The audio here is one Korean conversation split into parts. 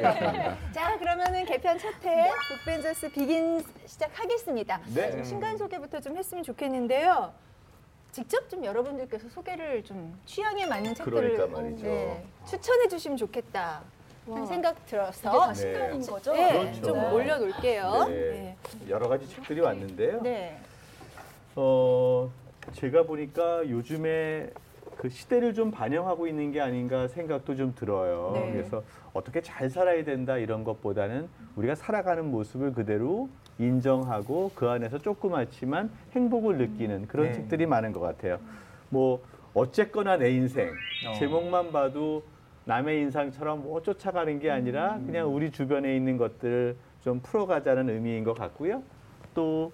자, 그러면은 개편 첫 회 북벤저스 비긴 시작하겠습니다. 네. 좀 신간 소개부터 좀 했으면 좋겠는데요. 직접 좀 여러분들께서 소개를 좀 취향에 맞는 책들을 그러니까 말이죠. 추천해 주시면 좋겠다 하는 와. 생각 들어서 다 네. 신간인 거죠? 네, 그렇죠. 좀 올려놓을게요. 네. 여러 가지 책들이 왔는데요. 네. 어, 제가 보니까 요즘에 그 시대를 좀 반영하고 있는 게 아닌가 생각도 좀 들어요. 네. 그래서 어떻게 잘 살아야 된다 이런 것보다는 우리가 살아가는 모습을 그대로 인정하고 그 안에서 조그맣지만 행복을 느끼는 그런 네. 책들이 많은 것 같아요. 뭐 어쨌거나 내 인생 어. 제목만 봐도 남의 인상처럼 뭐 쫓아가는 게 아니라 그냥 우리 주변에 있는 것들을 좀 풀어가자는 의미인 것 같고요. 또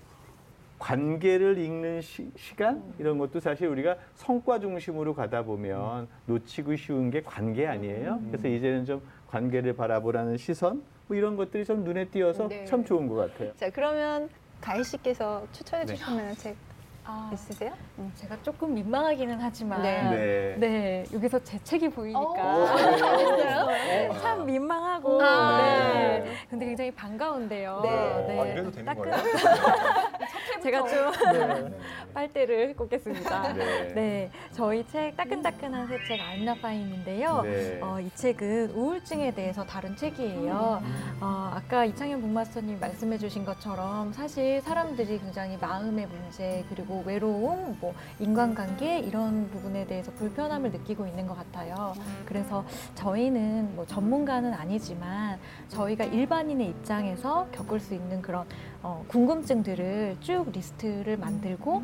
관계를 읽는 시, 간 이런 것도 사실 우리가 성과 중심으로 가다 보면 놓치고 쉬운 게 관계 아니에요. 그래서 이제는 좀 관계를 바라보라는 시선 뭐 이런 것들이 좀 눈에 띄어서 네. 참 좋은 것 같아요. 자, 그러면 가희 씨께서 추천해 네. 주실 만한 책 아, 있으세요? 제가 조금 민망하기는 하지만 네. 네. 네, 여기서 제 책이 보이니까 어, 참 민망하고 아. 네. 근데 굉장히 반가운데요. 네. 아, 이래도 되는 거예요? 제가 좀 네. 빨대를 꽂겠습니다. 네. 네, 저희 책 따끈따끈한 새책 알나파인인데요. 네. 어, 이 책은 우울증에 대해서 다룬 책이에요. 어, 아까 이창현 북마스터님 말씀해주신 것처럼 사실 사람들이 굉장히 마음의 문제 그리고 외로움, 뭐 인간관계 이런 부분에 대해서 불편함을 느끼고 있는 것 같아요. 그래서 저희는 뭐 전문가는 아니지만 저희가 일반인의 입장에서 겪을 수 있는 그런 어, 궁금증들을 쭉 리스트를 만들고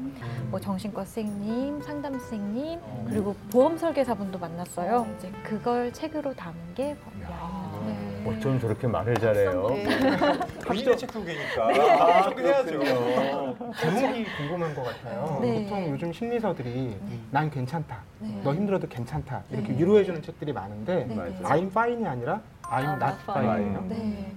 뭐 정신과 선생님, 상담 선생님 그리고 보험 설계사분도 만났어요. 이제 그걸 책으로 담은 게 법이 아니에요. 네. 어쩜 저렇게 말을 잘해요. 네. 본인의 책 소개니까 아, 소개해야죠. 그렇군요. 제목이 궁금한 것 같아요. 네. 보통 요즘 심리서들이 난 괜찮다, 네. 너 힘들어도 괜찮다 이렇게 네. 위로해주는 책들이 많은데 네. I'm fine이 아니라 I'm 아, not not fine이에요. fine. 네.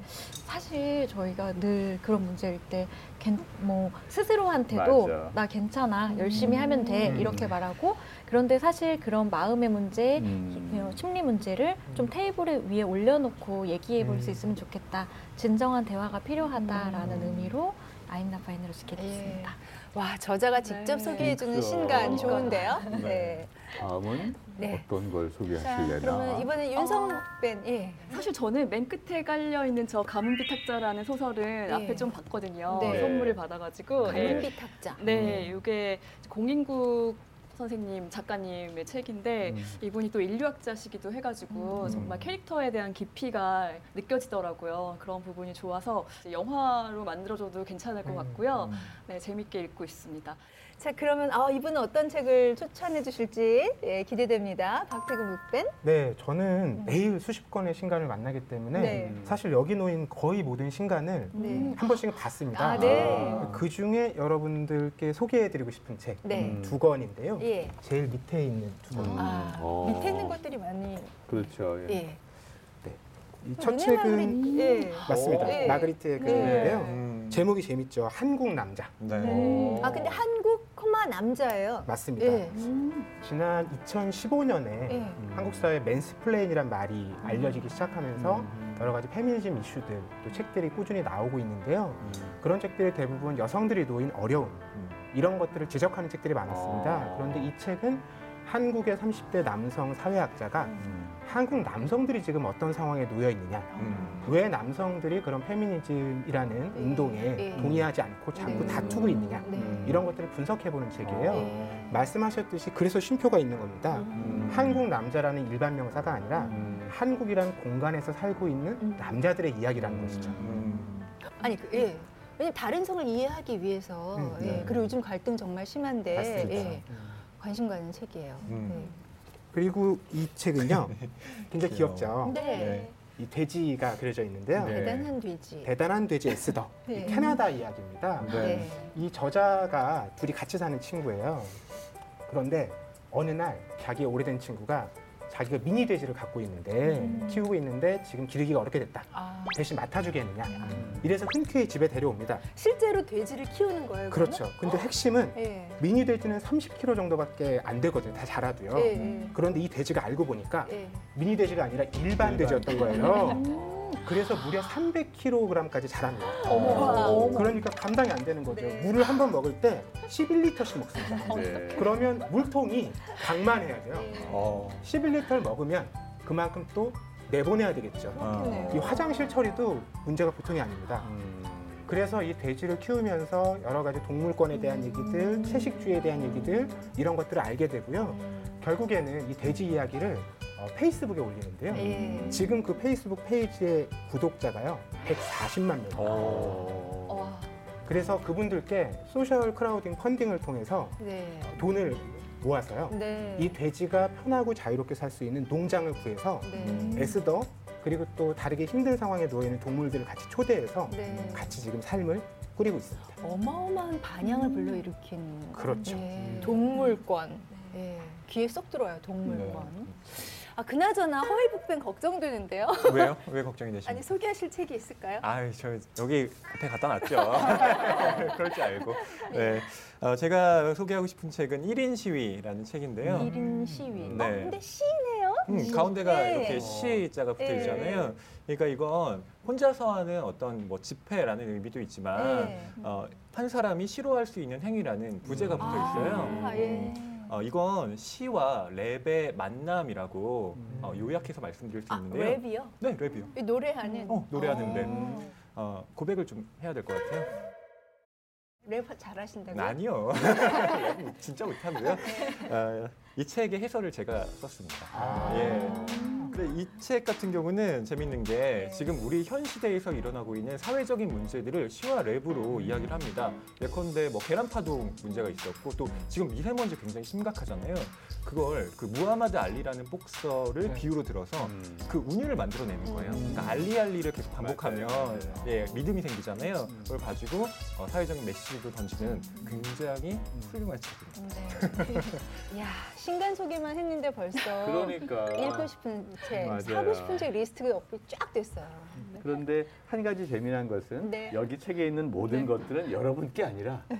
사실 저희가 늘 그런 문제일 때, 괜- 뭐, 스스로한테도 맞아. 나 괜찮아, 열심히 하면 돼, 음. 이렇게 말하고, 그런데 사실 그런 마음의 문제, 음. 어, 심리 문제를 좀 테이블 위에 올려놓고 얘기해 볼수 음. 있으면 좋겠다. 진정한 대화가 필요하다라는 음. 의미로 아임나파인으로 쓰게 됐습니다. 와, 저자가 직접 네. 소개해 주는 그렇죠. 신간 좋은데요. 네. 네. 다음은 네. 어떤 걸 자, 소개하실래나? 그러면 이번에 윤성 밴 예. 사실 저는 맨 끝에 깔려 있는 저 가문비 탁자라는 소설을 네. 앞에 좀 봤거든요. 네. 선물을 받아가지고. 네. 가문비 탁자. 네, 이게 공인국 선생님 작가님의 책인데 음. 이분이 또 인류학자시기도 해가지고 음. 정말 캐릭터에 대한 깊이가 느껴지더라고요. 그런 부분이 좋아서 영화로 만들어줘도 괜찮을 것 음. 같고요. 음. 네, 재밌게 읽고 있습니다. 자, 그러면 아, 이분은 어떤 책을 추천해 주실지 예, 기대됩니다. 박태근 북밴. 네, 저는 매일 수십 건의 신간을 만나기 때문에 네. 사실 여기 놓인 거의 모든 신간을 네. 한 번씩은 봤습니다. 아, 네. 아. 그 중에 여러분들께 소개해드리고 싶은 책두 네. 음. 권인데요. 예. 제일 밑에 있는 두 권. 음. 아, 어. 밑에 있는 것들이 많이 그렇죠. 예. 예. 이 첫 번째 책은 예. 맞습니다. 네. 마그리트의 네. 글인데요. 음. 제목이 재밌죠. 한국 남자. 네. 아, 근데 한국 콤마 남자예요. 맞습니다. 예. 지난 2015년에 예. 한국 사회 mansplain이란 말이 알려지기 시작하면서 음. 여러 가지 페미니즘 이슈들 또 책들이 꾸준히 나오고 있는데요. 음. 그런 책들이 대부분 여성들이 놓인 어려움 음. 이런 것들을 지적하는 책들이 많았습니다. 아. 그런데 이 책은 한국의 30대 남성 사회학자가 음. 한국 남성들이 지금 어떤 상황에 놓여 있느냐, 음. 왜 남성들이 그런 페미니즘이라는 운동에 네. 동의하지 않고 자꾸 네. 다투고 있느냐 네. 음. 이런 것들을 분석해보는 책이에요. 예. 말씀하셨듯이 그래서 쉼표가 있는 겁니다. 음. 한국 남자라는 일반 명사가 아니라 음. 한국이라는 공간에서 살고 있는 음. 남자들의 이야기라는 것이죠. 음. 아니, 그, 예. 왜냐면 다른 성을 이해하기 위해서 음, 예. 네. 그리고 요즘 갈등 정말 심한데. 예. 관심 가는 책이에요. 음. 그리고 이 책은요, 굉장히. 귀엽죠. 네. 네. 이 돼지가 그려져 있는데요. 네. 대단한 돼지. 대단한 돼지 에스더. 네. 이 캐나다 이야기입니다. 네. 네. 이 저자가 둘이 같이 사는 친구예요. 그런데 어느 날 자기 오래된 친구가 자기가 미니 돼지를 갖고 있는데 키우고 있는데 지금 기르기가 어렵게 됐다. 아, 대신 맡아주겠느냐. 음. 이래서 흔쾌히 집에 데려옵니다. 실제로 돼지를 키우는 거예요. 그러면? 그렇죠. 근데 핵심은 예. 미니 돼지는 30kg 정도밖에 안 되거든요. 다 자라도요. 예. 예. 그런데 이 돼지가 알고 보니까 예. 미니 돼지가 아니라 일반 일반. 돼지였던 거예요. 그래서 무려 300kg까지 자랍니다. 어머. 그러니까 감당이 안 되는 거죠. 네. 물을 한 번 먹을 때 11리터씩 먹습니다. 네. 그러면 물통이 방뇨해야 돼요. 어. 11리터를 먹으면 그만큼 또 내보내야 되겠죠. 그렇겠네요. 이 화장실 처리도 문제가 보통이 아닙니다. 음. 그래서 이 돼지를 키우면서 여러 가지 동물권에 대한 얘기들, 채식주의에 대한 얘기들 이런 것들을 알게 되고요. 결국에는 이 돼지 이야기를 어, 페이스북에 올리는데요. 예. 지금 그 페이스북 페이지의 구독자가요 140만 명. 어. 와. 그래서 그분들께 social crowding funding을 통해서 네. 돈을 모아서요. 네. 이 돼지가 편하고 자유롭게 살 수 있는 농장을 구해서 네. 애쓰더 그리고 또 다르게 힘든 상황에 놓여 있는 동물들을 같이 초대해서 네. 같이 지금 삶을 꾸리고 있습니다. 어마어마한 반향을 불러일으킨 그렇죠. 네. 동물권. 네. 귀에 쏙 들어와요, 동물권. 네. 아, 그나저나 허위북뱅 걱정되는데요. 왜요? 왜 걱정이 되십니까? 아니, 소개하실 책이 있을까요? 아유, 저 여기 앞에 갖다 놨죠. 그럴 줄 알고. 네. 어, 제가 소개하고 싶은 책은 1인 시위라는 책인데요. 일인 시위. 네. 어, 근데 시네요? 음, 가운데가 네. 이렇게 시자가 붙어 네. 있잖아요. 그러니까 이건 혼자서 하는 어떤 뭐 집회라는 의미도 있지만 네. 어, 한 사람이 싫어할 수 있는 행위라는 부제가 붙어 있어요. 아, 예. 어, 이건 시와 랩의 만남이라고 음. 어, 요약해서 말씀드릴 수 아, 있는데요. 랩이요? 네, 랩이요. 이 노래하는. 어, 노래하는 랩. 어. 어, 고백을 좀 해야 될 것 같아요. 랩 잘하신다고요? 아니요. 진짜 못하고요. 어, 이 책의 해설을 제가 썼습니다. 아. 예. 근데 이 책 같은 경우는 재밌는 게 네. 지금 우리 현 시대에서 일어나고 있는 사회적인 문제들을 시와 랩으로 이야기를 합니다. 예컨대 뭐 계란 파동 문제가 있었고 또 지금 미세먼지 굉장히 심각하잖아요. 그걸 그 무하마드 알리라는 복서를 네. 비유로 들어서 음. 그 운율을 만들어내는 거예요. 그러니까 알리알리를 계속 반복하면 맞아요. 예, 믿음이 생기잖아요. 그걸 가지고 어, 사회적인 메시지도 던지는 굉장히 훌륭한 책입니다. 네. 야 신간 소개만 했는데 벌써 그러니까. 읽고 싶은 책, 맞아요. 사고 싶은 책 리스트가 옆에 쫙 됐어요. 그런데 한 가지 재미난 것은 네. 여기 책에 있는 모든 것들은 여러분께 아니라 음.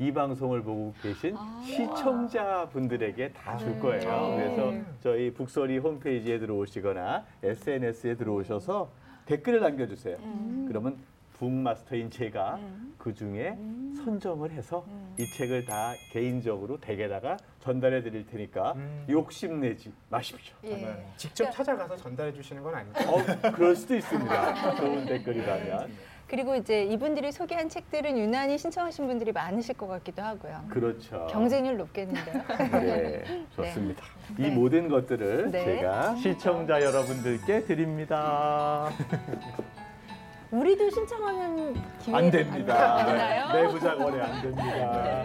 이 방송을 보고 계신 시청자분들에게 다줄 네. 거예요. 아. 그래서 저희 북소리 홈페이지에 들어오시거나 SNS에 들어오셔서 댓글을 남겨주세요. 음. 그러면 북마스터인 제가 음. 그 중에 음. 선정을 해서 음. 이 책을 다 개인적으로 댁에다가 전달해 드릴 테니까 음. 욕심내지 마십시오. 예. 직접 그러니까- 찾아가서 전달해 주시는 건 아니죠. 어, 그럴 수도 있습니다. 좋은 댓글이라면. 그리고 이제 이분들이 소개한 책들은 유난히 신청하신 분들이 많으실 것 같기도 하고요. 그렇죠. 경쟁률 높겠는데요. 네, 좋습니다. 네. 이 모든 것들을 네. 제가 시청자 여러분들께 드립니다. 우리도 신청하면 기회 안 됩니다. 안 되나요? 내부자 거래 안 됩니다.